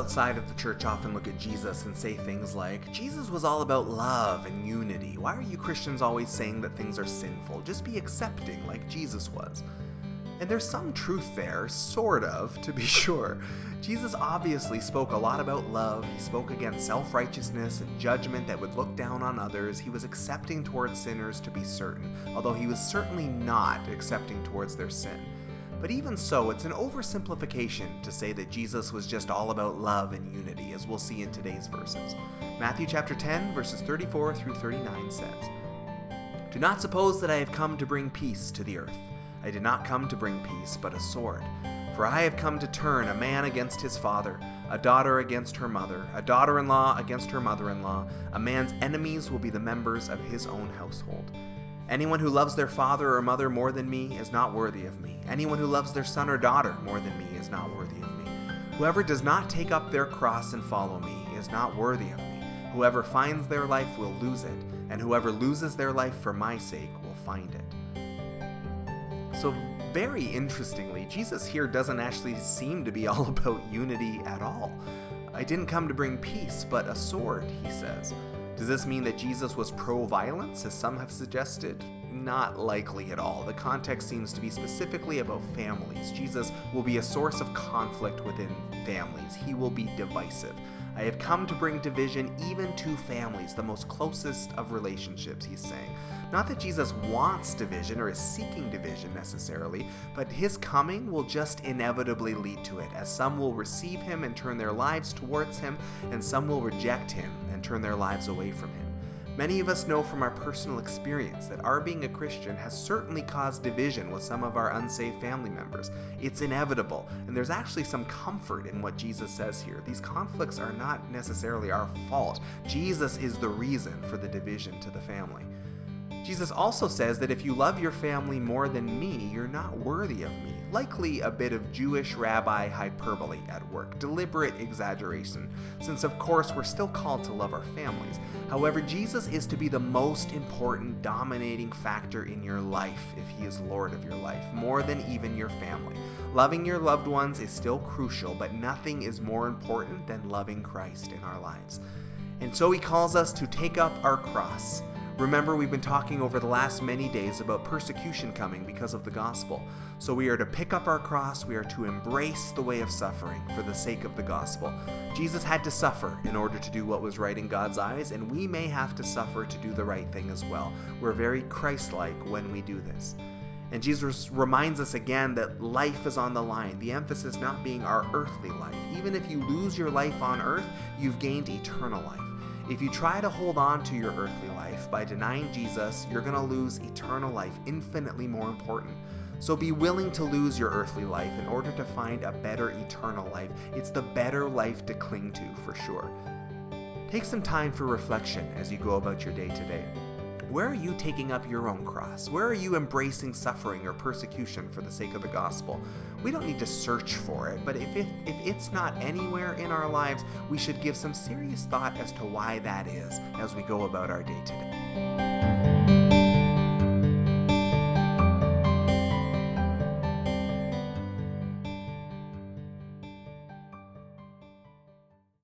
outside of the church often look at Jesus and say things like, Jesus was all about love and unity. Why are you Christians always saying that things are sinful? Just be accepting like Jesus was. And there's some truth there, sort of, to be sure. Jesus obviously spoke a lot about love. He spoke against self righteousness and judgment that would look down on others. He was accepting towards sinners to be certain, although he was certainly not accepting towards their sin. But even so, it's an oversimplification to say that Jesus was just all about love and unity, as we'll see in today's verses. Matthew chapter 10, verses 34 through 39 says, Do not suppose that I have come to bring peace to the earth. I did not come to bring peace, but a sword. For I have come to turn a man against his father, a daughter against her mother, a daughter in law against her mother in law. A man's enemies will be the members of his own household. Anyone who loves their father or mother more than me is not worthy of me. Anyone who loves their son or daughter more than me is not worthy of me. Whoever does not take up their cross and follow me is not worthy of me. Whoever finds their life will lose it, and whoever loses their life for my sake will find it. So, very interestingly, Jesus here doesn't actually seem to be all about unity at all. I didn't come to bring peace, but a sword, he says. Does this mean that Jesus was pro violence, as some have suggested? Not likely at all. The context seems to be specifically about families. Jesus will be a source of conflict within families, he will be divisive. I have come to bring division even to families, the most closest of relationships, he's saying. Not that Jesus wants division or is seeking division necessarily, but his coming will just inevitably lead to it, as some will receive him and turn their lives towards him, and some will reject him and turn their lives away from him. Many of us know from our personal experience that our being a Christian has certainly caused division with some of our unsaved family members. It's inevitable, and there's actually some comfort in what Jesus says here. These conflicts are not necessarily our fault, Jesus is the reason for the division to the family. Jesus also says that if you love your family more than me, you're not worthy of me. Likely a bit of Jewish rabbi hyperbole at work, deliberate exaggeration, since of course we're still called to love our families. However, Jesus is to be the most important dominating factor in your life if he is Lord of your life, more than even your family. Loving your loved ones is still crucial, but nothing is more important than loving Christ in our lives. And so he calls us to take up our cross Remember, we've been talking over the last many days about persecution coming because of the gospel. So we are to pick up our cross, we are to embrace the way of suffering for the sake of the gospel. Jesus had to suffer in order to do what was right in God's eyes, and we may have to suffer to do the right thing as well. We're very Christ like when we do this. And Jesus reminds us again that life is on the line, the emphasis not being our earthly life. Even if you lose your life on earth, you've gained eternal life. If you try to hold on to your earthly life by denying Jesus, you're going to lose eternal life, infinitely more important. So be willing to lose your earthly life in order to find a better eternal life. It's the better life to cling to, for sure. Take some time for reflection as you go about your day today. Where are you taking up your own cross? Where are you embracing suffering or persecution for the sake of the gospel? We don't need to search for it, but if, it, if it's not anywhere in our lives, we should give some serious thought as to why that is as we go about our day today.